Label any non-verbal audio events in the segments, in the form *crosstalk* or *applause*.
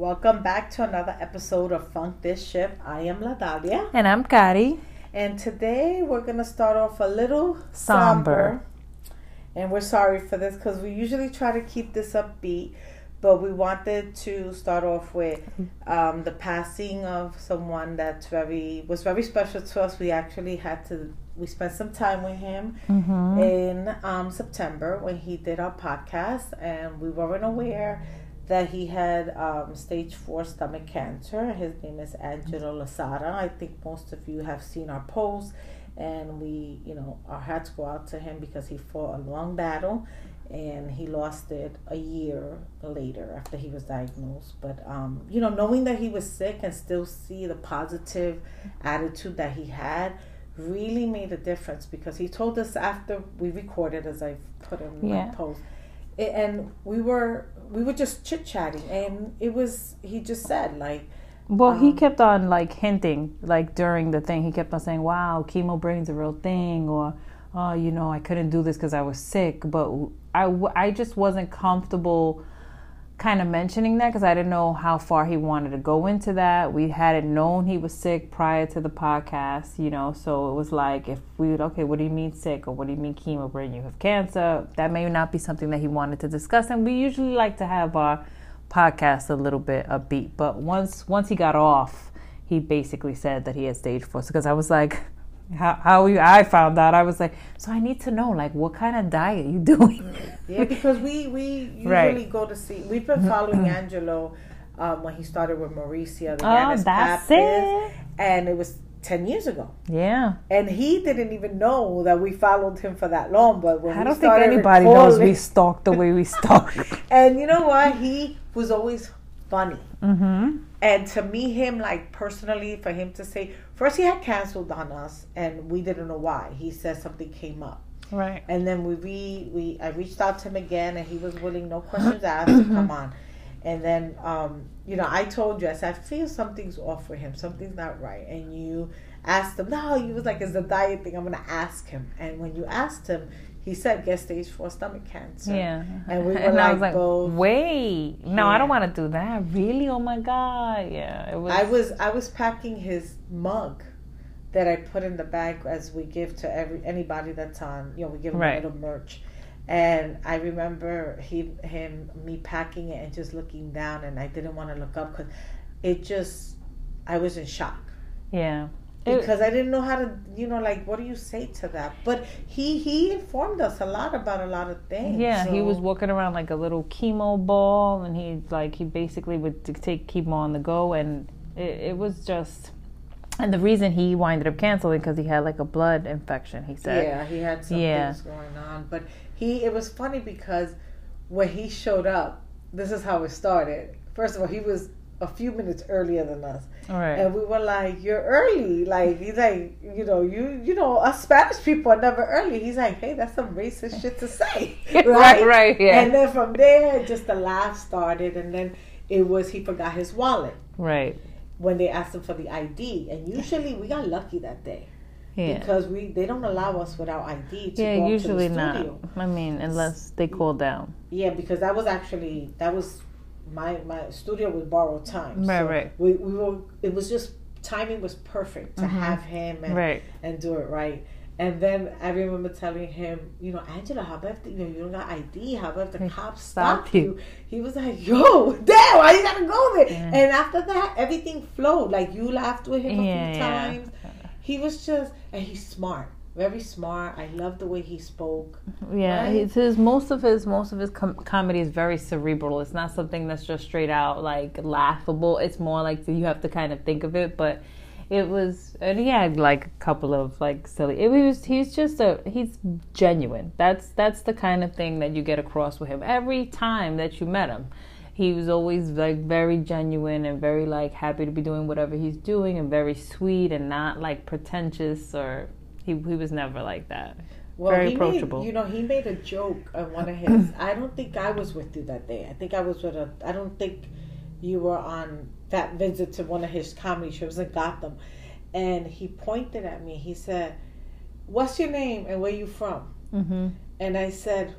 Welcome back to another episode of Funk This Ship. I am LaDalia. And I'm Cari. And today we're going to start off a little somber. Somber. And we're sorry for this because we usually try to keep this upbeat, but we wanted to start off with um, the passing of someone that's very was very special to us. We actually had to we spent some time with him Mm-hmm. in um, September when he did our podcast, and we weren't aware that he had um, stage four stomach cancer. His name is Angelo Lozada. I think most of you have seen our post, and we, you know, our hats go out to him because he fought a long battle, and he lost it a year later after he was diagnosed. But um, you know, knowing that he was sick and still see the positive attitude that he had really made a difference because he told us after we recorded as I put in my Yeah. post a- and we were we were just chit chatting and it was he just said like Well, he Um, kept on like hinting, like during the thing, he kept on saying, "Wow, chemo brain's a real thing," or, "Oh, you know, I couldn't do this because I was sick." But I I just wasn't comfortable kind of mentioning that because I didn't know how far he wanted to go into that. We hadn't known he was sick prior to the podcast, you know, so it was like if we would, okay, what do you mean sick or what do you mean chemo brain? You have cancer. That may not be something that he wanted to discuss, and we usually like to have our podcast a little bit upbeat. But once once he got off, he basically said that he had stage four. Because I was like, how how you? I found out. I was like, so I need to know like what kind of diet you *laughs* doing? yeah because we we usually Right. go to see we've been following Angelo um, when he started with Mauricia the Oh, that's Pappas, it. and it was 10 years ago Yeah, and he didn't even know that we followed him for that long but when I don't think anybody knows we recording- stalk the way we *laughs* stalk. and you know what he was always funny mm-hmm. And to meet him, like personally, for him to say, first he had canceled on us, and we didn't know why. He said something came up, Right. and then we re, we I reached out to him again, and he was willing, no questions asked, to come on. And then, um, you know, I told you, I said, I feel something's off with him, something's not right. And you asked him, no, he was like, it's the diet thing. I'm gonna ask him. And when you asked him, he said, get stage four stomach cancer. Yeah. And we *laughs* were I like, was like, both. wait, no, Yeah. I don't want to do that. Really? Oh my god. Yeah. It was. I was I was packing his mug that I put in the bag as we give to every anybody that's on. You know, we give him Right. a little merch. And I remember he him me packing it and just looking down, and I didn't want to look up because it just I was in shock Yeah. It- because I didn't know how to you know like what do you say to that? But he he informed us a lot about a lot of things. Yeah, he was walking around like a little chemo ball, and he like he basically would take chemo on the go, and it, it was just. And the reason he winded up canceling because he had like a blood infection. He said, Yeah, he had some Yeah. things going on. But he it was funny because when he showed up, this is how it started. First of all, he was a few minutes earlier than us. "All right, And we were like, You're early. Like he's like, you know, you you know, us Spanish people are never early. He's like, Hey, that's some racist shit to say. *laughs* *laughs* right, right, yeah, And then from there just the laugh started and then it was he forgot his wallet right, when they asked him for the ID. And usually we got lucky that day yeah, because we they don't allow us without ID to yeah. go Usually to the not. studio. I mean, unless they cool down. Yeah, because that was actually that was my my studio would borrow time. Right, so right. We we were it was just timing was perfect to Mhm. have him and Right, and do it right. And then I remember telling him, you know, Angela, how about the, you know you don't got ID? How about the cops stop stop you. you? He was like, yo, *laughs* damn, why you gotta go there? Yeah. And after that, everything flowed. Like you laughed with him a Yeah, few yeah. times. He was just, and he's smart, very smart. I love the way he spoke. yeah. Right? His, his most of his most of his com- comedy is very cerebral. It's not something that's just straight out like laughable. It's more like you have to kind of think of it, but. It was, and he had like a couple of like silly. It was, he's just a, he's genuine. That's that's the kind of thing that you get across with him every time that you met him. He was always like very genuine and very like happy to be doing whatever he's doing and very sweet and not like pretentious or he he was never like that. Well, Very he approachable. Made, you know, he made a joke on one of his. *coughs* I don't think I was with you that day. I think I was with a. I don't think you were on that visit to one of his comedy shows in Gotham, and he pointed at me. He said, "What's your name and where you from?" Mm-hmm. And I said,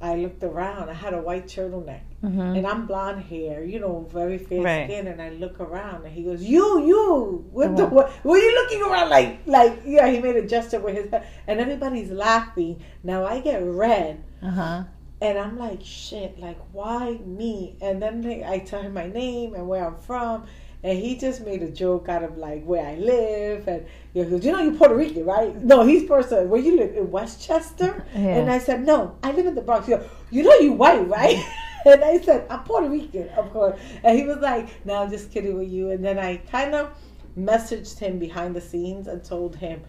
I looked around. I had a white turtleneck, Mm-hmm. and I'm blonde hair, you know, very fair Right. skin. And I look around, and he goes, "You, you, what the Uh-huh. what? Were you looking around like, like, yeah?" He made a gesture with his head, and everybody's laughing. Now I get red, Uh huh. and I'm like, "Shit! Like, why me?" And then they, I tell him my name and where I'm from. And he just made a joke out of like where I live, and you know, he goes, you know, you're Puerto Rican, right? No, he's person. Where you live in Westchester? Yeah. And I said, no, I live in the Bronx. Goes, you know, you white, right? *laughs* and I said, I'm Puerto Rican, of course. And he was like, no, I'm just kidding with you. And then I kind of messaged him behind the scenes and told him,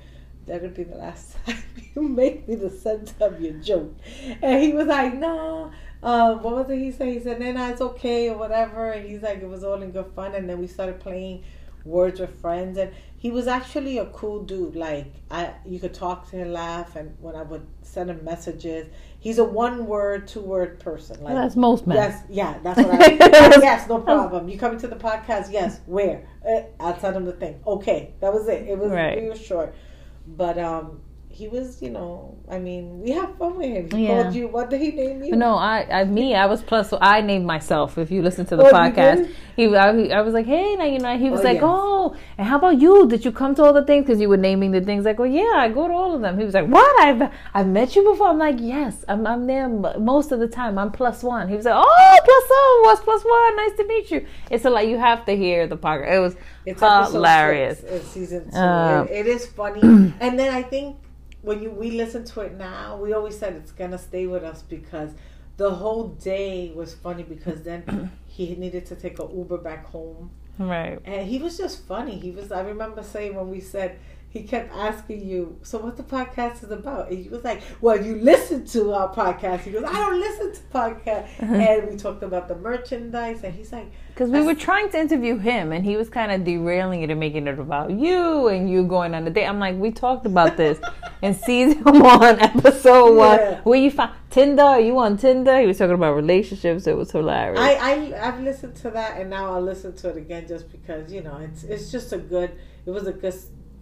that'll be the last *laughs* time you make me the center of your joke. And he was like, no. Um, what was it he said? He said, Nana, it's okay or whatever. And he's like, it was all in good fun. And then we started playing words with friends. And he was actually a cool dude. Like, I, you could talk to him, laugh. And when I would send him messages, he's a one word, two word person. Like, That's most men. Yes, yeah, that's what I. *laughs* yes, no problem. You coming to the podcast? Yes. Where? Uh, I'll tell him the thing. Okay, that was it. It was Right. it was short, but um, he was. You know, I mean, we have fun with him. He Yeah. called you. What did he name you? No, I, I, me, I was plus. So I named myself. If you listen to the Oh, podcast, he, I, I was like, hey, now you know. He was Oh, like, yes. oh, and how about you? Did you come to all the things? Because you were naming the things. Like, well, yeah, I go to all of them. He was like, what? I've, I've met you before. I'm like, yes, I'm, I'm there most of the time. I'm plus one. He was like, oh, plus one, what's plus one? Nice to meet you. It's a, like you have to hear the podcast. It was It's hilarious. season two. Uh, it, it is funny, *clears throat* and then I think when you we listen to it now, we always said it's gonna stay with us because the whole day was funny because then *clears throat* he needed to take a Uber back home. Right. And he was just funny. He was. I remember saying when we said he kept asking you, "So what the podcast is about?" And he was like, "Well, you listen to our podcast." He goes, "I don't listen to podcasts." Uh-huh. and we talked about the merchandise, and he's like, Because we were trying to interview him, and he was kind of derailing it and making it about you and you going on a date. I'm like, we talked about this *laughs* in season one, episode one. Where you find Tinder? Are you on Tinder? He was talking about relationships. It was hilarious. I, I I've listened to that, and now I'll listen to it again just because you know it's it's just a good. It was a good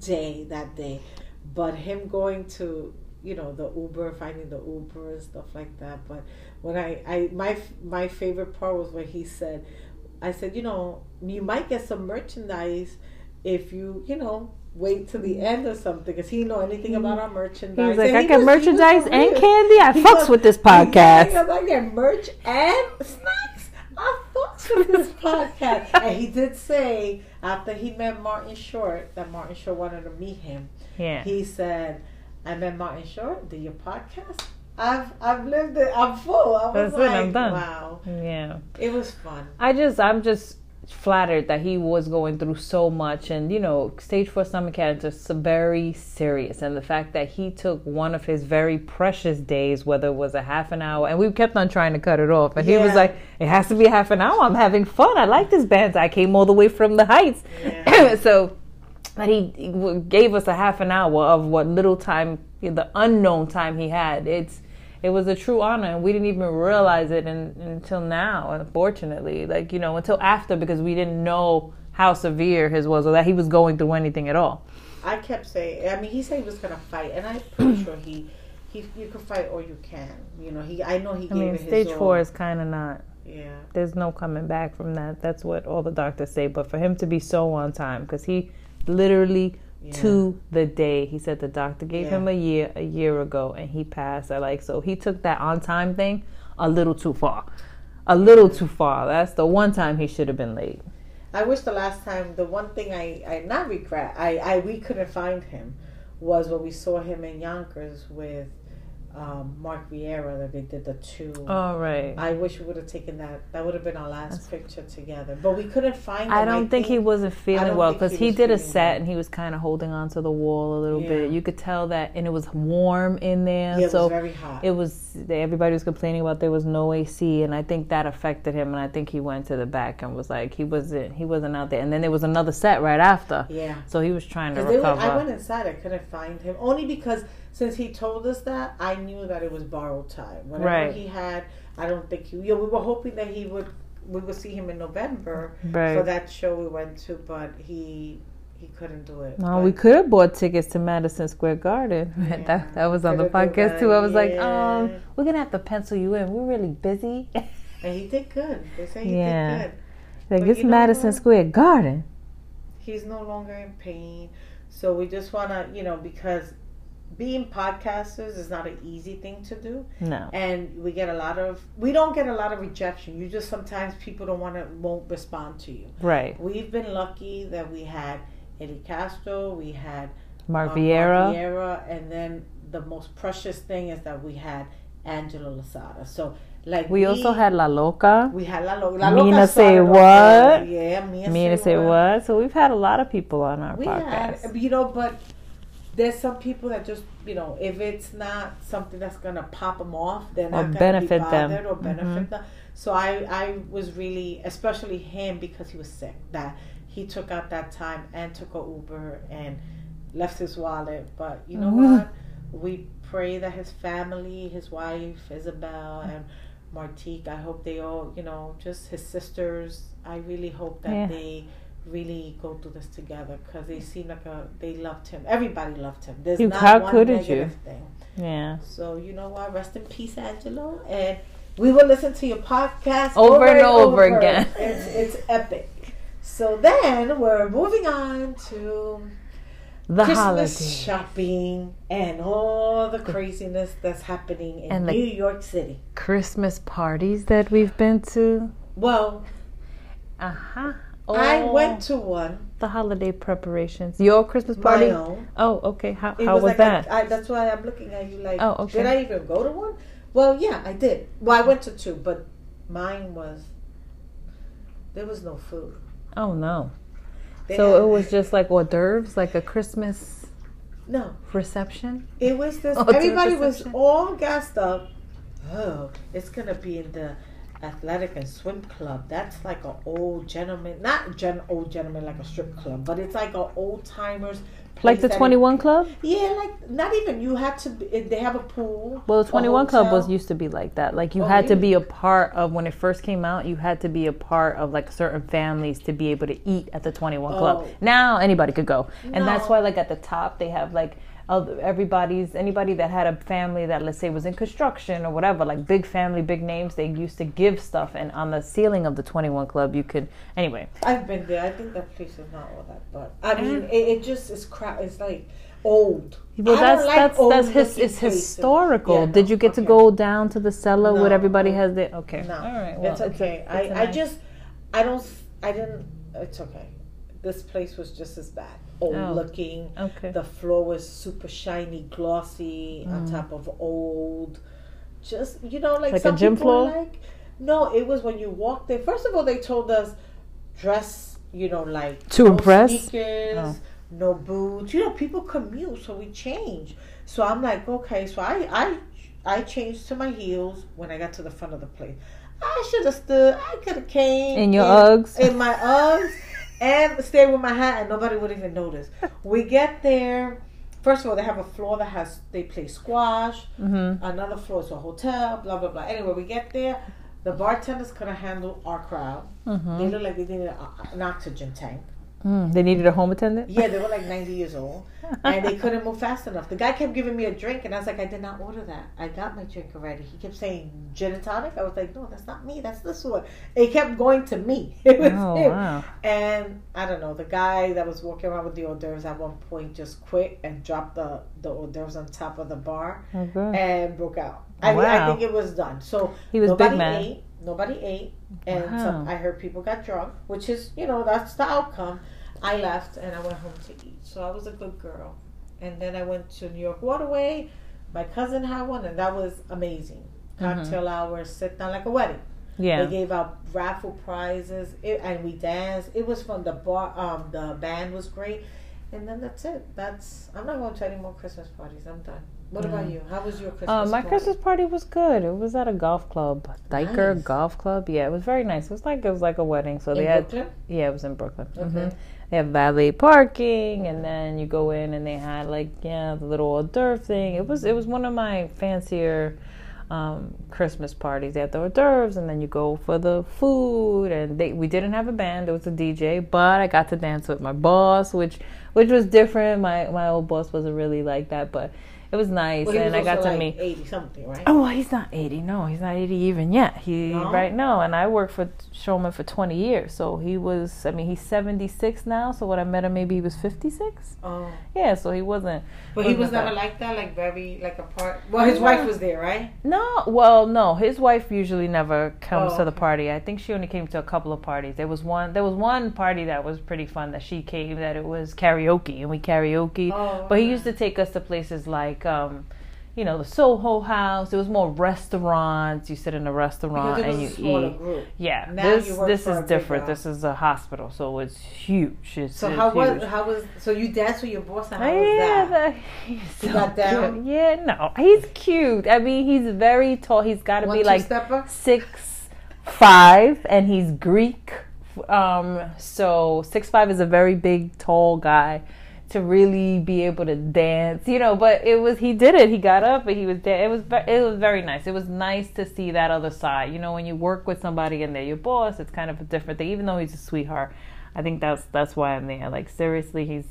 day that day, but him going to you know the Uber, finding the Uber and stuff like that. But when I I my my favorite part was when he said, I said you know you might get some merchandise if you you know. Wait till the end or something, because he know anything about our merchandise. he was like, And I he get was- merchandise and candy. I He fucks with this podcast. goes, I get merch and snacks. I fucks with this *laughs* podcast. and he did say after he met Martin Short that Martin Short wanted to meet him. Yeah. He said, "I met Martin Short. Did your podcast? I've I've lived it. I'm full. I was That's it, like, I'm done. wow, yeah. it was fun. I just, I'm just flattered that he was going through so much, and you know, stage four stomach cancer is very serious, and the fact that he took one of his very precious days, whether it was a half an hour, and we kept on trying to cut it off, and he was like, "It has to be half an hour. I'm having fun. I like this band. I came all the way from the heights." Yeah. *clears throat* so that he he gave us a half an hour of what little time, the unknown time he had. It's it was a true honor, and we didn't even realize it in, until now. Unfortunately, like you know, until after because we didn't know how severe his was or that he was going through anything at all. I kept saying. I mean, he said he was gonna fight, and I'm pretty *clears throat* sure he. He, you can fight or you can. You know, he. I know he I gave mean, it stage four is kind of not. Yeah. There's no coming back from that. That's what all the doctors say. But for him to be so on time, because he literally Yeah. to the day. He said the doctor gave Yeah. him a year a year ago, and he passed. I like so he took that on time thing a little too far, a little too far. That's the one time he should have been late. I wish the last time the one thing I I not regret I I we couldn't find him was when we saw him in Yonkers with um, Mark Vieira that they did the two. All right. I wish we would have taken that. That would have been our last picture together, but we couldn't find. Him. I don't think he wasn't feeling well because he he, did a set well. and he was kind of holding on to the wall a little Yeah. bit. You could tell that, and it was warm in there. Yeah, it so was very hot. it was everybody was complaining about there was no AC, and I think that affected him. And I think he went to the back and was like he wasn't he wasn't out there. And then there was another set right after, yeah. so he was trying to Because they went, recover. I went inside, I couldn't find him. Only because since he told us that, I knew that it was borrowed time. Whatever Right. he had, I don't think he. Yeah, we were hoping that he would. We would see him in November Right. for that show we went to, but he he couldn't do it. No, we could have bought tickets to Madison Square Garden. *laughs* Yeah, that that was on the podcast too. I was like, um, we're gonna have to pencil you in. We're really busy. *laughs* and he did good. They say he Yeah. did good. like But it's you know Madison? Square Garden. He's no longer in pain. So we just want to, you know, because being podcasters is not an easy thing to do. No. And we get a lot of, we don't get a lot of rejection. You just sometimes people don't want to, won't respond to you. Right. We've been lucky that we had Eddie Castro, we had Mark um, Vieira. Vieira, and then the most precious thing is that we had Angelo Lozada. So, like, We also had La Loca. we had La, Lo- La Mina Loca Say started off What? Yeah, Mina, to say what? So we've had a lot of people on our We podcast. had, you know, but there's some people that just, you know, if it's not something that's gonna pop them off, they're Or gonna benefit be them. or benefit Mhm. them. So I, I was really, especially him because he was sick, that he took out that time and took a Uber and left his wallet. But you know Mhm. what? We pray that his family, his wife Isabel and Martique, I hope they all, you know, just his sisters. I really hope that Yeah. they really go through this together because they seem like a they loved him. Everybody loved him. There's You- not how one couldn't you? negative thing. Yeah. So you know what? Rest in peace, Angelo, and we will listen to your podcast Over and over again. It's it's epic. So then we're moving on to The Christmas holiday. shopping and all the craziness that's happening in And New York City. Christmas parties that we've been to. Well, Uh huh. I oh. went to one, the holiday preparations. Your Christmas party? my own. Oh, okay. How, It how was, like that? A, I, that's why I'm looking at you like, Oh, okay. did I even go to one? Well, yeah, I did. Well, I went to two, but mine was there was no food. oh no. They So had- it was just like hors d'oeuvres, like a Christmas no. reception. It was this. Oh, everybody was all gassed up. Oh, it's gonna be in the athletic and swim club. That's like an old gentleman, not gen old gentleman like a strip club, but it's like an old timers. Like the 21 Club? Yeah, like not even. You had to. Be, they have a pool. Well, the 21 Club was used to be like that. Like you Oh, had to be a part of when it first came out, you had to be a part of like certain families to be able to eat at the 21 Club. Oh. Now anybody could go. And that's why like at the top they have like everybody's anybody that had a family that let's say was in construction or whatever, like big family, big names, they used to give stuff and on the ceiling of the 21 Club you could anyway. I've been there. I think that place is not all that, but I mean, it, it just is crap. It's like old. Well, I that's like that's old that's his, it's historical. Yeah, Did you get to go down to the cellar where everybody no. has their okay? No, All right, well, it's okay. a- it's a I, I nice- just, I don't, I didn't. It's okay. This place was just as bad. Old Oh. looking. okay. The floor was super shiny, glossy, on Mm. top of old. Just you know, like Like a gym floor? Like no, it was when you walked there. First of all, they told us dress. You know, like To no impress? sneakers, Oh. no boots. You know, people commute, so we change. So I'm like, okay. So I I I changed to my heels when I got to the front of the place. I should have stood. I could have came In your in- Uggs? in my Uggs, and stay with my hat, and nobody would even notice. *laughs* We get there. First of all, they have a floor that has they play squash. Mm-hmm. Another floor is a hotel. Blah blah blah. Anyway, we get there. The bartenders couldn't handle our crowd. Mm-hmm. They look like they needed an oxygen tank. Mm, they needed a home attendant. Yeah, they were like *laughs* 90 years old. And they couldn't move fast enough. The guy kept giving me a drink, and I was like, I did not order that. I got my drink already. He kept saying gin and tonic. I was like, no, that's not me. That's this one. It kept going to me. *laughs* It was Oh him. wow! And I don't know, the guy that was walking around with the hors d'oeuvres at one point just quit and dropped the, the hors d'oeuvres on top of the bar Okay. and broke out. I, mean, I think it was done. So He was big man. ate. Nobody ate, and Wow. some, I heard people got drunk, which is you know that's the outcome. I left and I went home to eat, so I was a good girl. And then I went to New York Waterway. My cousin had one, and that was amazing. Cocktail hour, sit down like a wedding. Yeah. They gave out raffle prizes, it, and we danced. It was fun. The bar, um, the band was great, and then that's it. That's I'm not going to any more Christmas parties. I'm done. What about Mm. you? How was your Christmas? Uh, my party? Christmas party was good. It was at a golf club, Dyker Nice. Golf Club. Yeah, it was very nice. It was like it was like a wedding. So in they had Brooklyn. yeah, it was in Brooklyn. Okay. hmm They have valet parking, and then you go in and they had like yeah the little hors d'oeuvre thing. It was it was one of my fancier um, Christmas parties. They had the hors d'oeuvres, and then you go for the food. And they, we didn't have a band; it was a DJ. But I got to dance with my boss, which which was different. My my old boss wasn't really like that, but it was nice, Well, and was I got to like meet. eighty something, right? Oh, well, he's not 80. No, he's not 80 even yet. He No? right now, and I worked for Showman for 20 years. So he was. I mean, he's 76 now. So when I met him, maybe he was 56. Oh, Yeah, so he wasn't. but he was never like that, like very like apart. Well, his wife was there, right? No, well, no. His wife usually never comes Oh, to the party. I think she only came to a couple of parties. There was one. There was one party that was pretty fun that she came. That it was karaoke, and we karaoke. Oh, But he used to take us to places like, um, you know, the Soho House. It was more restaurants. You sit in a restaurant and you eat. group. Yeah, Now this this is different. This is a hospital, so it's huge. It's, So it's how was how was so you danced with your boss and how yeah, was that? the- *laughs* he's He so got down? cute. Yeah, no, he's cute. I mean, he's very tall. He's got to be like two-stepper? six five, and he's Greek. Um, so six five is a very big, tall guy to really be able to dance, you know. But it was he did it. He got up and he was there. It was it was very nice. It was nice to see that other side. You know, when you work with somebody and they're your boss, it's kind of a different thing. Even though he's a sweetheart, I think that's that's why I'm there. Like seriously, he's.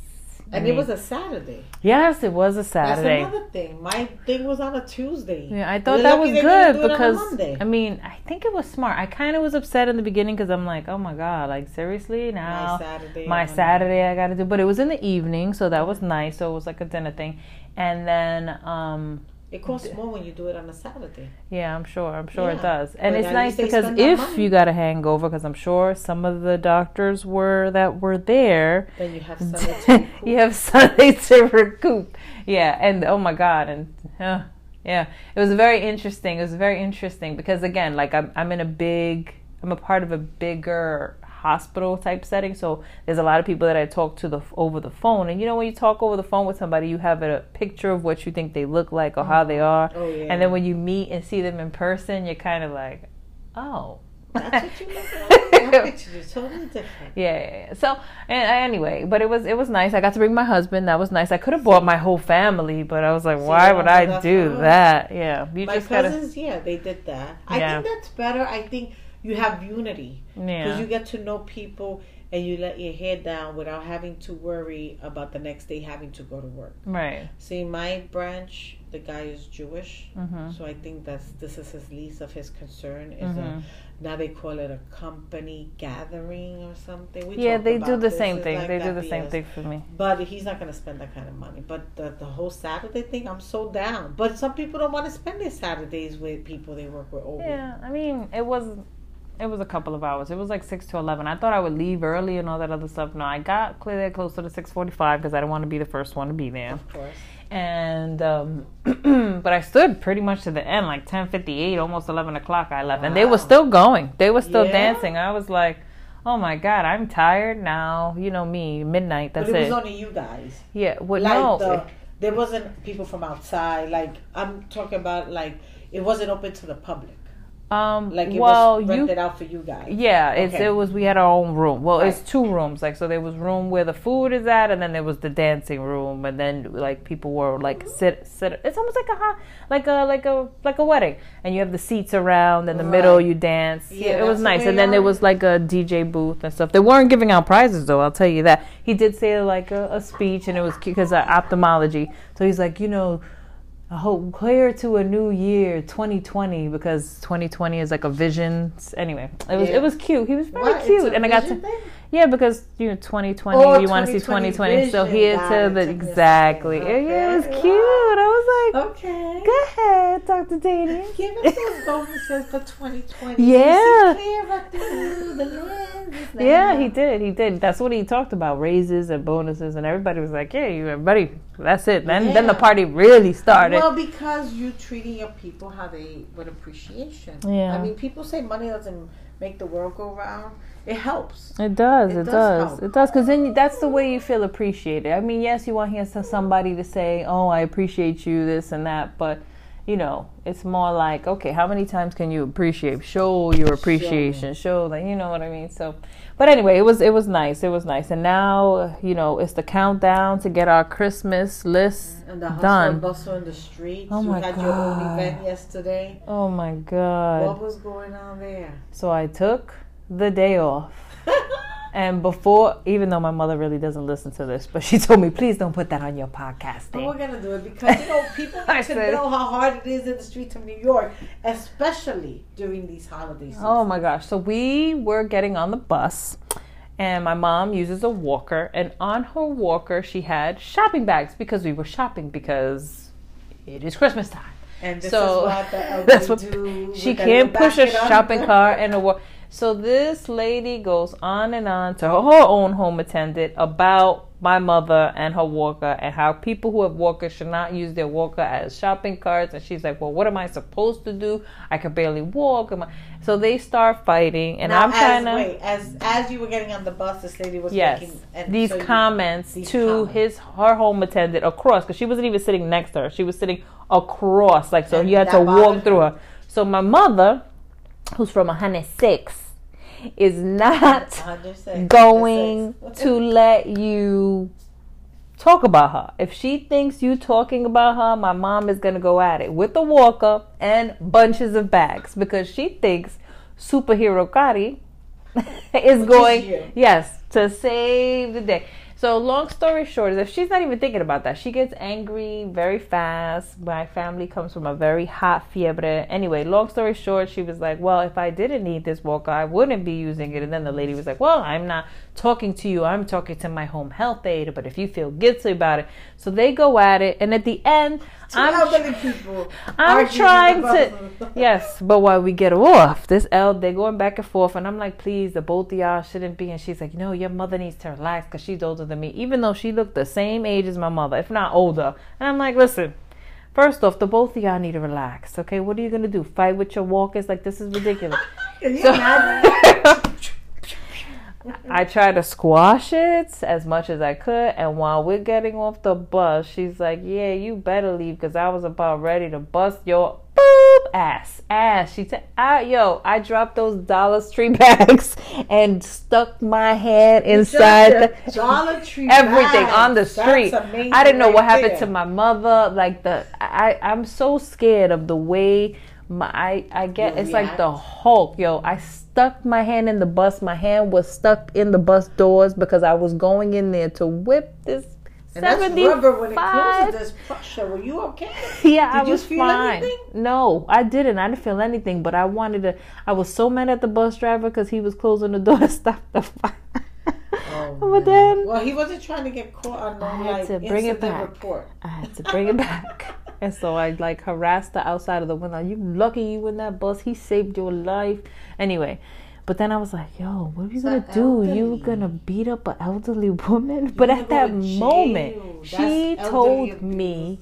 I And mean- it was a Saturday. Yes, it was a Saturday. That's another thing. My thing was on a Tuesday. Yeah, I thought You're that was good do it on a because Monday. I mean, I think it was smart. I kind of was upset in the beginning because I'm like, oh my god, like seriously now my Saturday. my Saturday I got to do, but it was in the evening, so that was nice. So it was like a dinner thing, and then um It costs more when you do it on a Saturday. yeah, I'm sure, I'm sure it does, and But it's nice because if you got a hangover, because I'm sure some of the doctors were that were there, Then you have *laughs* Sunday to recoup. *laughs* you have Sunday to recoup. Yeah, and oh my God, and uh, yeah, it was very interesting. It was very interesting because again, like I'm, I'm in a big, I'm a part of a bigger hospital type setting. So there's a lot of people that I talk to the over the phone, and you know when you talk over the phone with somebody, you have a picture of what you think they look like or how they are, Oh yeah. and then when you meet and see them in person, you're kind of like, oh. that's what you look *laughs* like. I pictured you totally different. Yeah, yeah, yeah. So and, anyway, but it was it was nice. I got to bring my husband. That was nice. I could have brought my whole family, but I was like, why would I do that? Yeah, you My just gotta. cousins, yeah, they did that. I Yeah. think that's better. I think you have unity because Yeah, you get to know people and you let your hair down without having to worry about the next day having to go to work. right. See, my branch, the guy is Jewish, Mhm. so I think that's this is his least of his concern. Is Mhm. a now they call it a company gathering or something. We Yeah, they do the this. same It's thing. like They do the same thing for me. But he's not going to spend that kind of money. But the, the whole Saturday thing, I'm so down. But some people don't want to spend their Saturdays with people they work with over. Yeah, I mean, it was it was a couple of hours. It was like six to eleven. I thought I would leave early and all that other stuff. No, I got clear there closer to six forty-five because I didn't want to be the first one to be there. Of course. and um *clears throat* but I stood pretty much to the end, like ten fifty eight, almost eleven o'clock. I left, and they were still going. They were still Yeah? dancing. I was like, oh my god, I'm tired now. You know me, midnight. That's but it, it. was only you guys. yeah, what? like no, the, there wasn't people from outside. Like I'm talking about, like it wasn't open to the public. Um, Like it well, was you rented out for you guys. Yeah, it's Okay. it was we had our own room. Well, it's two rooms. Like so there was room where the food is at and then there was the dancing room and then like people were like sit sit it's almost like a hot like a like a like a wedding. And you have the seats around in the middle you dance. Yeah, Yeah, it was nice. And then there was like a DJ booth and stuff. They weren't giving out prizes though, I'll tell you that. He did say like a, a speech and it was because of ophthalmology. So he's like, you know, I hope clear to a new year, 2020, because 2020 is like a vision. Anyway, it was Yeah. it was cute. He was very What? Cute, and I got to thing? Yeah because you know 2020 Oh, you want to see 2020 2020. So here to the Took me a exactly. second. Yeah, it was Okay. cute. I was like, Okay. go ahead, Dr. Daniel. *laughs* Give us those bonuses for 2020. *laughs* Yeah. Yeah, he did. He did. That's what he talked about: raises and bonuses, and everybody was like, "Yeah, you everybody. That's it." Then then the party really started. Well, because you're treating your people how they with appreciation. Yeah. I mean, people say money doesn't make the world go round. It helps. It does. It It, does does. help. It does. Because then that's the way you feel appreciated. I mean, yes, you want to hear somebody to say, "Oh, I appreciate you," this and that, but you know, it's more like, okay, how many times can you appreciate? Show your appreciation. Show that you know what I mean. So, but anyway, it was it was nice. It was nice, and now you know it's the countdown to get our Christmas list And the hustle done. and bustle in the streets. Oh you my had your own God. event yesterday. Oh my god! What was going on there? So I took the day off. And before, even though my mother really doesn't listen to this, but she told me, please don't put that on your podcast. But we're gonna do it because you know people *laughs* I need to said- know how hard it is in the streets of New York, especially during these holidays. Oh my gosh. So we were getting on the bus, and my mom uses a walker, and on her walker, she had shopping bags because we were shopping because it is Christmas time. And this so is what the *laughs* that's what do she can't push a shopping cart and a walk. So this lady goes on and on to her own home attendant about my mother and her walker and how people who have walkers should not use their walker as shopping carts. And she's like, "Well, what am I supposed to do? I could barely walk." So they start fighting, and Now, I'm trying to wait, as as you were getting on the bus, this lady was yes making these so you- comments these to comments. his her home attendant across because she wasn't even sitting next to her she was sitting across like so And you had to walk through her. her so my mother who's from 106 is not going *laughs* to let you talk about her. If she thinks you talking about her, my mom is gonna go at it with a walker and bunches of bags because she thinks superhero Cari *laughs* is going yes to save the day. So long story short is if she's not even thinking about that, she gets angry very fast. My family comes from a very hot fiebre. Anyway, long story short, she was like, "Well, if I didn't need this walker, I wouldn't be using it." And then the lady was like, "Well, I'm not talking to you. I'm talking to my home health aide. But if you feel guilty about it, so they go at it. And at the end, Two I'm people. I'm trying to *laughs* yes, but while we get off, this L they're going back and forth, and I'm like, please, the both of y'all shouldn't be. And she's like, no, your mother needs to relax because she's older than me, even though she looked the same age as my mother, if not older. And I'm like, listen. First off, the both of y'all need to relax. Okay, what are you gonna do? Fight with your walkers? Like this is ridiculous. *laughs* Can you So- imagine? *laughs* I tried to squash it as much as I could, and while we're getting off the bus, she's like, "Yeah, you better leave because I was about ready to bust your boop ass ass." She said, "I yo, I dropped those Dollar Tree *laughs* bags and stuck my hand inside the Dollar Tree *laughs* everything bag. on the street. I didn't know what happened there. to my mother. Like the I, I'm so scared of the way my I, I get. You it's like the react? Hulk, yo. I stuck my hand in the bus. My hand was stuck in the bus doors because I was going in there to whip this. And that's rubber when it closes. There's pressure. Were you okay? *laughs* Yeah, I Did you was feel fine. anything? No, I didn't. I didn't feel anything, but I wanted to. I was so mad at the bus driver because he was closing the door to stop the fire. Oh, *laughs* but then well, he wasn't trying to get caught on no I like to bring it back. report. I had to bring it *laughs* back. *laughs* And so I like harassed the outside of the window. You lucky you in that bus. He saved your life. Anyway, but then I was like, yo, what are you So gonna do? You gonna beat up an elderly *laughs* woman? But at that moment, That's she told abuse. me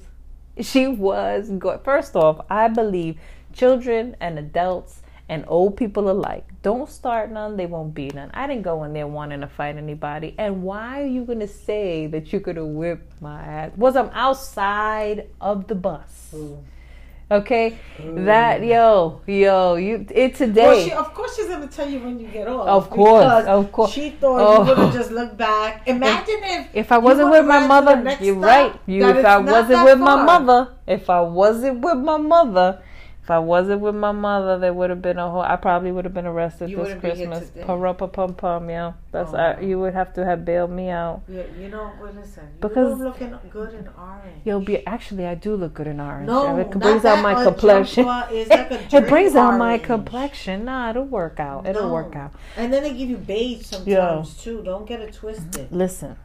she was good. First off, I believe children and adults and old people alike don't start none, they won't be none. I didn't go in there wanting to fight anybody. And why are you gonna say that you're gonna whip my ass? Was I'm outside of the bus? Ooh. Okay, that yo yo you it today. Well, she, of course, she's gonna tell you when you get off. Of course, of course. She thought Oh. you would have just looked back. Imagine if If I wasn't with my to mother, you're stop, right. You, if I wasn't with my mother, if I wasn't with my mother, if I wasn't with my mother, there would have been a whole. I probably would have been arrested You this wouldn't be here Christmas. today. Pum pum, yeah. That's Oh. I, you would have to have bailed me out. Yeah, you know, well, listen. Because- you're looking good in orange. You'll be actually. I do look good in orange. No, it *laughs* brings out my complexion. is like a it brings out my complexion. Nah, it'll work out. It'll No. work out. And then they give you beige sometimes too. Don't get it twisted. Listen,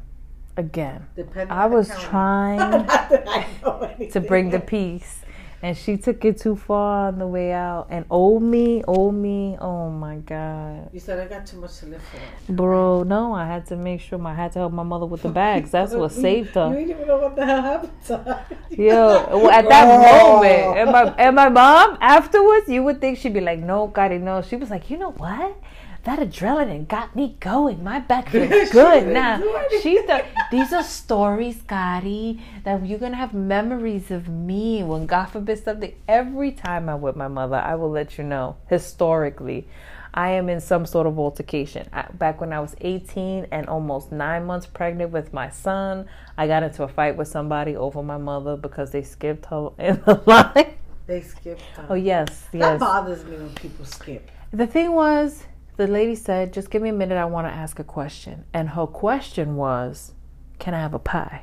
again, Depending I was *laughs* trying Not that I know to bring the peace. And she took it too far on the way out. And old me, old me, oh my God. You said I got too much to live for. Bro, no, I had to make sure my, I had to help my mother with the bags. That's what *laughs* saved her. You didn't even know what the hell happened to her. Yo, *laughs* well, at that Oh. moment, and my, and my mom afterwards, you would think she'd be like, no, Gotti, no. She was like, you know what? That adrenaline got me going. My back *laughs* feels good now. She thought these are stories, Gotti, that you're gonna have memories of me when God forbid something. Every time I'm with my mother, I will let you know historically. I am in some sort of altercation. Back when I was 18 and almost nine months pregnant with my son, I got into a fight with somebody over my mother because they skipped her *laughs* in the line. They skipped her. Oh, yes, yes. That bothers me when people skip. The thing was, the lady said, just give me a minute, I want to ask a question. And her question was, can I have a pie?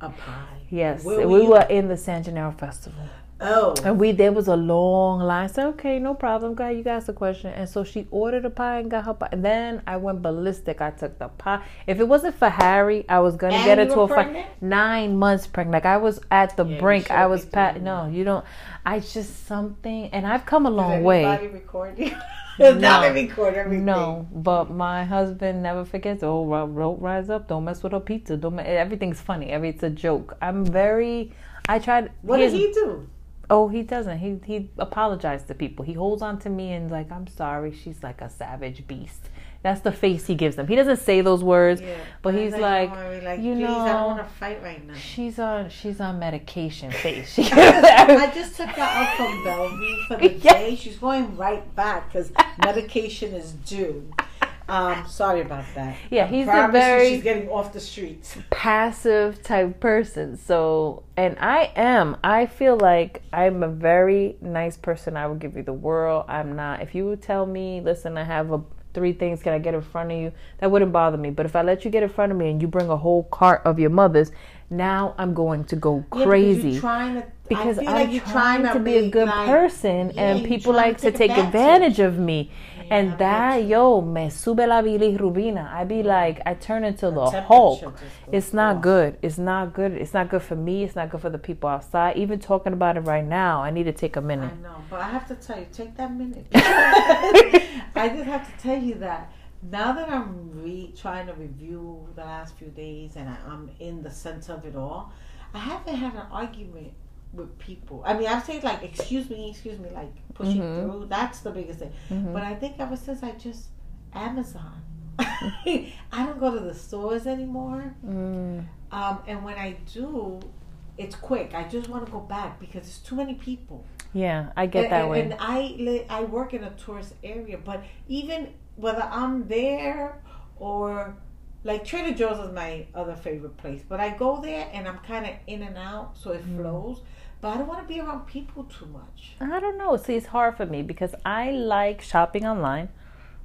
A pie? Yes. Where we were were in the San Gennaro Festival. Oh. And we there was a long line. I said, okay, no problem, guy. You asked a question. And so she ordered a pie and got her pie. And then I went ballistic. I took the pie. If it wasn't for Harry, I was gonna And get into were a fight. pregnant? Nine months pregnant. Like I was at the Yeah, brink. I was pat. No, you don't. I just something. And I've come a long way. anybody *laughs* Not No. they record everything. No, but my husband never forgets. Oh, ro- ro- rise up! Don't mess with her pizza. Don't. Everything's funny. Every it's a joke. I'm very. I tried. What did he do? Oh, he doesn't. He he apologized to people. He holds on to me and like, I'm sorry. She's like a savage beast. That's the face he gives them. He doesn't say those words, but he's like, like, you please, I don't know, want to fight right now. she's on she's on medication. *laughs* Face. She I *laughs* just took her out from Bellevue for the *laughs* Yeah. day. She's going right back because medication is due. Um, sorry about that. Yeah, he's a very- She's getting off the streets. passive type person. So, and I am. I feel like I'm a very nice person. I will give you the world. I'm not. If you would tell me, listen, I have a three things. Can I get in front of you? That wouldn't bother me. But if I let you get in front of me and you bring a whole cart of your mother's, now I'm going to go Yeah, crazy. you're trying to, because I feel I'm like you're trying, trying to be a good like- person, Yeah, and people like to take advantage. advantage of me. And that, yo, me sube la bilirrubina. I be like, I turn into the temperature Hulk. It's not off. good. It's not good. It's not good for me. It's not good for the people outside. Even talking about it right now, I need to take a minute. I know, but I have to tell you, take that minute. *laughs* *laughs* I just have to tell you that now that I'm re- trying to review the last few days and I, I'm in the center of it all, I haven't had an argument with people. I mean, I've said like, "Excuse me, excuse me," like pushing Mhm. through. That's the biggest thing. Mhm. But I think ever since I just Amazon, *laughs* I don't go to the stores anymore. Mm, Um, and when I do, it's quick. I just want to go back because there's too many people. yeah, I get and, that and, way. And I I work in a tourist area, but even whether I'm there or like Trader Joe's is my other favorite place, but I go there and I'm kind of in and out, so it Mm. flows. But I don't want to be around people too much. I don't know. See, it's hard for me because I like shopping online,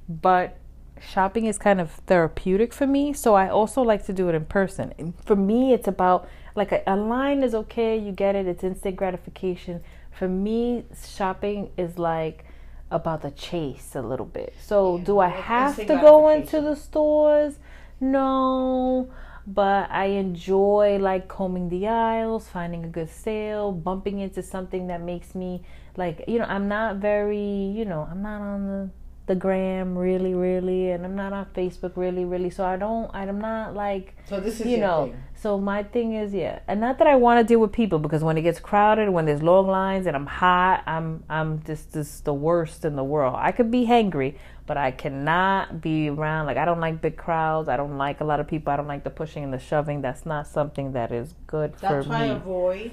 but shopping is kind of therapeutic for me. So I also like to do it in person. And for me, it's about like a, online is okay. You get it. It's instant gratification. For me, shopping is like about the chase a little bit. So Yeah, do I have to go into the stores? No. But I enjoy like combing the aisles, finding a good sale, bumping into something that makes me like you know i'm not very you know i'm not on the the gram really really and i'm not on facebook really really so i don't i'm not like So this is you know. thing. so my thing is yeah and not that i want to deal with people because when it gets crowded when there's long lines and i'm hot i'm i'm just just the worst in the world. I could be hangry but i cannot be around like i don't like big crowds. I don't like a lot of people. I don't like the pushing and the shoving. That's not something that is good That's for I me. avoid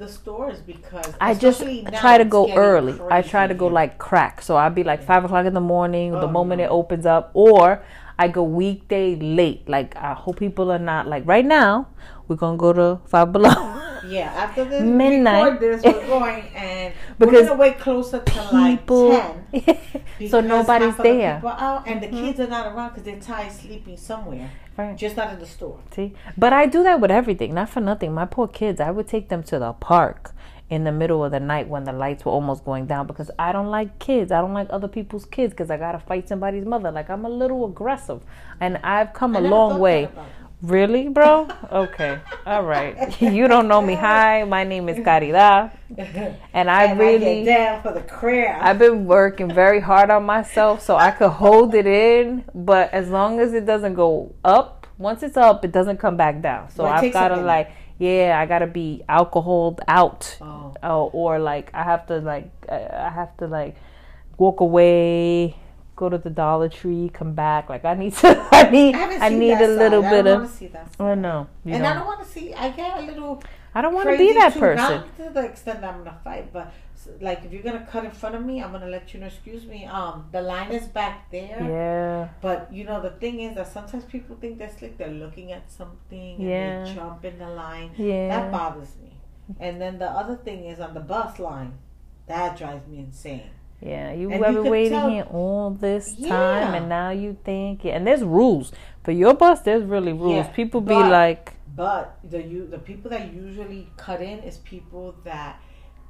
the stores because I just try to go early. I try to go like crack. So I'll be like five o'clock in the morning, the Oh, moment no. it opens up, or I go weekday late. Like I hope people are not like right now. We're gonna go to Five Below. *laughs* Yeah, after this Midnight. this, we're going and Because we're gonna wait closer to like people, ten. *laughs* so nobody's there. People out and the mm-hmm. kids are not around because they're tired sleeping somewhere, Right. just not in the store. See, but I do that with everything. Not for nothing. My poor kids. I would take them to the park in the middle of the night when the lights were almost going down because I don't like kids. I don't like other people's kids because I gotta fight somebody's mother. Like I'm a little aggressive, and I've come a I never long way. Really, bro? Okay, all right. *laughs* You don't know me. Hi, my name is Caridad, *laughs* and I and I really. get down for the crab. I've been working very hard on myself so I could hold it in, but as long as it doesn't go up, once it's up, it doesn't come back down. So Well, I've got to like, yeah, I got to be alcoholed out, oh. oh, or like I have to like, uh, I have to like walk away, go to the Dollar Tree, come back. Like I need *laughs* to, I need, I, I need a little side. bit I of. don't want to see that. No, you and I don't. don't want to see. I get a little. I don't want to be that person. Not to the extent that I'm gonna fight, but like if you're gonna cut in front of me, I'm gonna let you know. Excuse me. Um, the line is back there. Yeah, But you know the thing is that sometimes people think they're slick. They're looking at something and Yeah. they jump in the line. Yeah. That bothers me. And then the other thing is on the bus line. That drives me insane. Yeah, you And been waiting tell- here all this time, Yeah. and now you think, yeah, and there's rules for your bus. There's really rules. Yeah, People be but- like, But the you the people that usually cut in is people that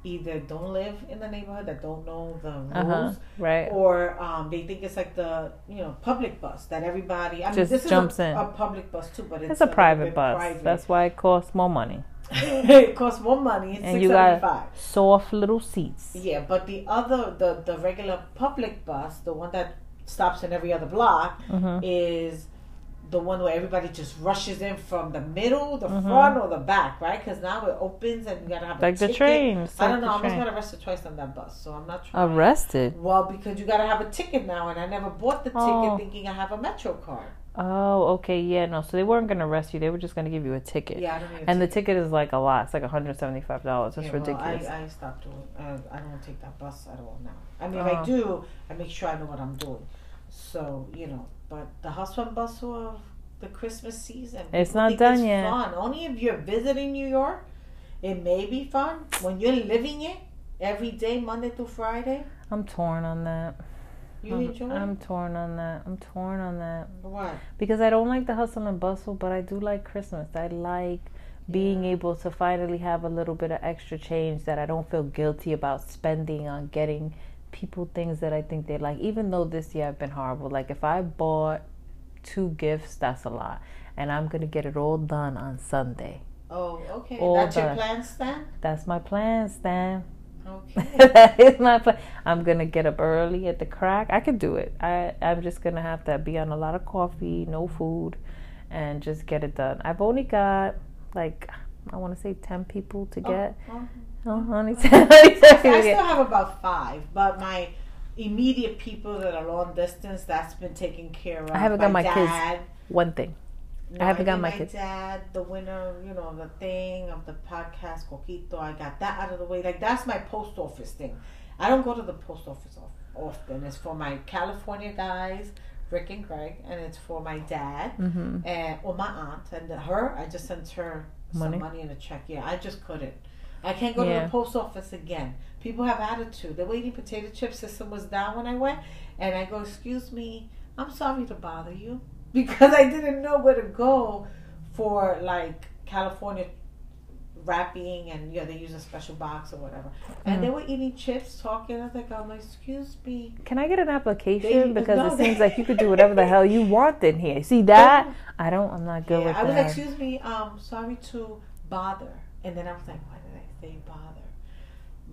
either don't live in the neighborhood that don't know the rules. uh huh, right? Or um, they think it's like the you know public bus that everybody I mean, Just this jumps is a, in. a public bus too, but it's, It's a little private bus. private. That's why it costs more money. *laughs* it costs more money. It's And you got soft little seats. Yeah, but the other the the regular public bus, the one that stops in every other block, hmm is the one where everybody just rushes in from the middle, the Mhm. front, or the back, right? Because now it opens and you gotta have a Like the ticket. train. It's I don't know. I the almost train. got arrested twice on that bus, so I'm not trying. Arrested. Well, because you gotta have a ticket now, and I never bought the ticket Oh. thinking I have a Metro card. Oh, okay, yeah, no. So they weren't gonna arrest you. They were just gonna give you a ticket. Yeah, I don't a And the ticket. ticket is like a lot. It's like $175. That's Yeah, well, ridiculous. I, I stopped doing. Uh, I don't take that bus at all now. I mean, if Oh. I do, I make sure I know what I'm doing. So you know, but the hustle and bustle of the Christmas season. It's not done it's yet. Fun. Only if you're visiting New York, it may be fun. When you're living it every day, Monday through Friday, I'm torn on that. you I'm, enjoy. I'm torn on that. I'm torn on that. Why? Because I don't like the hustle and bustle, but I do like Christmas. I like being able to finally have a little bit of extra change that I don't feel guilty about spending on getting people things that I think they like. Even though this year I've been horrible. Like if I bought two gifts, that's a lot. And I'm gonna get it all done on Sunday. Oh, okay. All That's your plan, Stan. That's my plan, Stan. Okay. *laughs* that is my plan. I'm gonna get up early at the crack. I can do it. I I'm just gonna have to be on a lot of coffee, no food, and just get it done. I've only got like I want to say ten people to oh, get. Oh, Oh, only ten. only 10 people I still have about five, but my immediate people that are long distance, that's been taken care of. I haven't got my kids. dad. One thing. No, I haven't got my my kids. dad, the winner, you know, the thing of the podcast, Coquito. I got that out of the way. Like that's my post office thing. I don't go to the post office often. It's for my California guys, Rick and Greg, and it's for my dad Mm-hmm. and or my aunt and her. I just sent her Money? some money in a check. Yeah, I just couldn't. I can't go to the post office again. People have attitude. The waiting potato chip system was down when I went, and I go, "Excuse me, I'm sorry to bother you," *laughs* because I didn't know where to go for like California wrapping and yeah, they use a special box or whatever. And Mm. they were eating chips, talking. I was like, "I'm like, excuse me." Can I get an application? They- because no, it they- seems like you could do whatever the hell you want in here. See *laughs* that? I don't. I'm not good Yeah, with I was that. like, excuse me, um, sorry to bother. And then I was like, why say bother?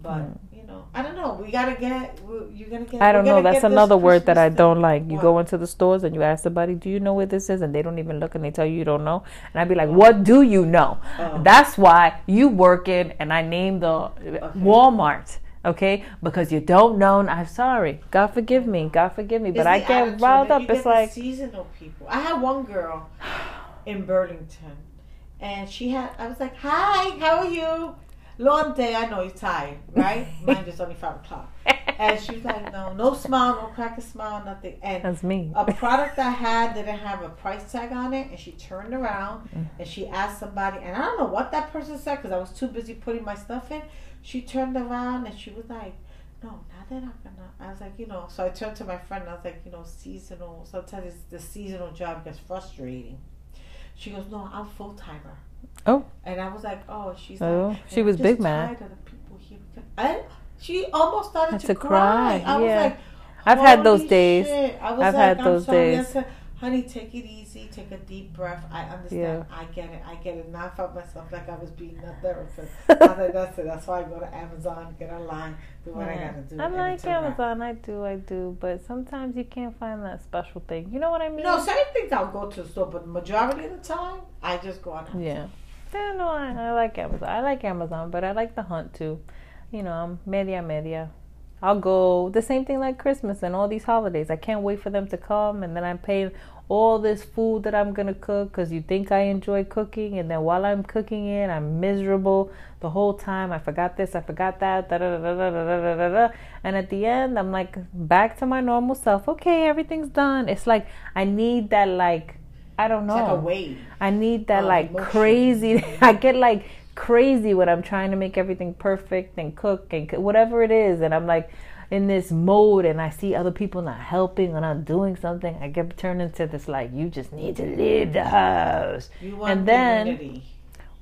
But, Mm. you know, I don't know. We got to get, you're going to get. I don't know. That's another word that I don't thing. like. You What? go into the stores and you ask somebody, "Do you know where this is?" and they don't even look and they tell you you don't know. And I'd be like, "What do you know?" Oh. That's why you work in, and I name the Walmart. Okay, because you don't know. and I'm sorry. God forgive me. God forgive me. But I get attitude. riled up. It's like seasonal people. I had one girl in Burlington, and she had. I was like, "Hi, how are you?" Long day. I know you're tired, right? *laughs* Mine is only five o'clock. And she was like, "No, no smile, no crack a smile, nothing." And that's me. a product I had didn't have a price tag on it, and she turned around mm. and she asked somebody, and I don't know what that person said because I was too busy putting my stuff in. She turned around and she was like, "No, now they're not gonna." I was like, you know. So I turned to my friend. and I was like, you know, seasonal. Sometimes it's, the seasonal job gets frustrating. She goes, "No, I'm full timer." Oh. And I was like, "Oh, she's Oh, like, she "I'm was big mad. tired of the people here." And she almost started to, to cry. cry, I was like. I've had those days. shit. I was I've like, had I'm those days. said, honey, take it easy. Take a deep breath. I understand. I get it. I get it. Now I felt myself like I was being a therapist. *laughs* I like, that's it. That's why I go to Amazon, get online, do what I gotta do. I like. Amazon. I do. I do. But sometimes you can't find that special thing. You know what I mean? No, certain things I'll go to the store, but majority of the time, I just go on Amazon. Yeah. Yeah, no, I, I like Amazon. I like Amazon, but I like the hunt too. You know, I'm media media. I'll go the same thing like Christmas and all these holidays. I can't wait for them to come, and then I'm paying all this food that I'm gonna cook because you think I enjoy cooking, and then while I'm cooking it, I'm miserable the whole time. I forgot this, I forgot that, da da da da da da da. And at the end, I'm like back to my normal self. Okay, everything's done. It's like I need that like I don't know. Like I need that um, like emotion. crazy. *laughs* I get like crazy when I'm trying to make everything perfect and cook and co- whatever it is, and I'm like in this mode, and I see other people not helping or not doing something. I get turned into this like you just need to leave the house. You want And then-.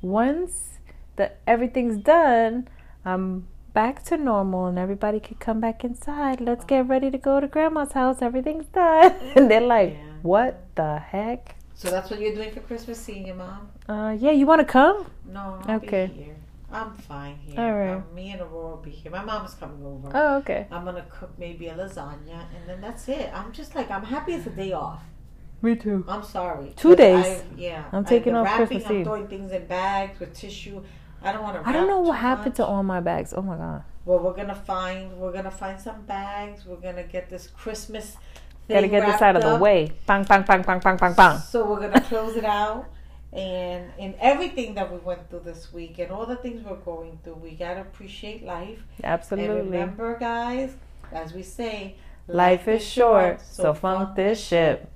Once that everything's done, I'm back to normal, and everybody can come back inside. Let's get ready to go to grandma's house. Everything's done, *laughs* and they're like, Yeah. "What the heck?" So that's what you're doing for Christmas, seeing your mom? Uh, yeah, you want to come? No, I'll Okay. be here. I'm fine here. All right. Um, me and Aurora will be here. My mom is coming over. Oh, okay. I'm gonna cook maybe a lasagna, and then that's it. I'm just like I'm happy it's a day off. Me too. I'm sorry. Two days. I- yeah. I'm taking been off wrapping, Christmas I'm Eve. throwing things in bags with tissue. I don't want to. I don't know what happened to all my bags. Oh my god. Well, we're gonna find. We're gonna find some bags. We're gonna get this Christmas. Gotta get this out of the way. Bang, bang, bang, bang, bang, bang, bang. So we're gonna close it out, and in everything that we went through this week, and all the things we're going through, we gotta appreciate life. And Absolutely. remember, guys, as we say, Life is short, so funk this ship.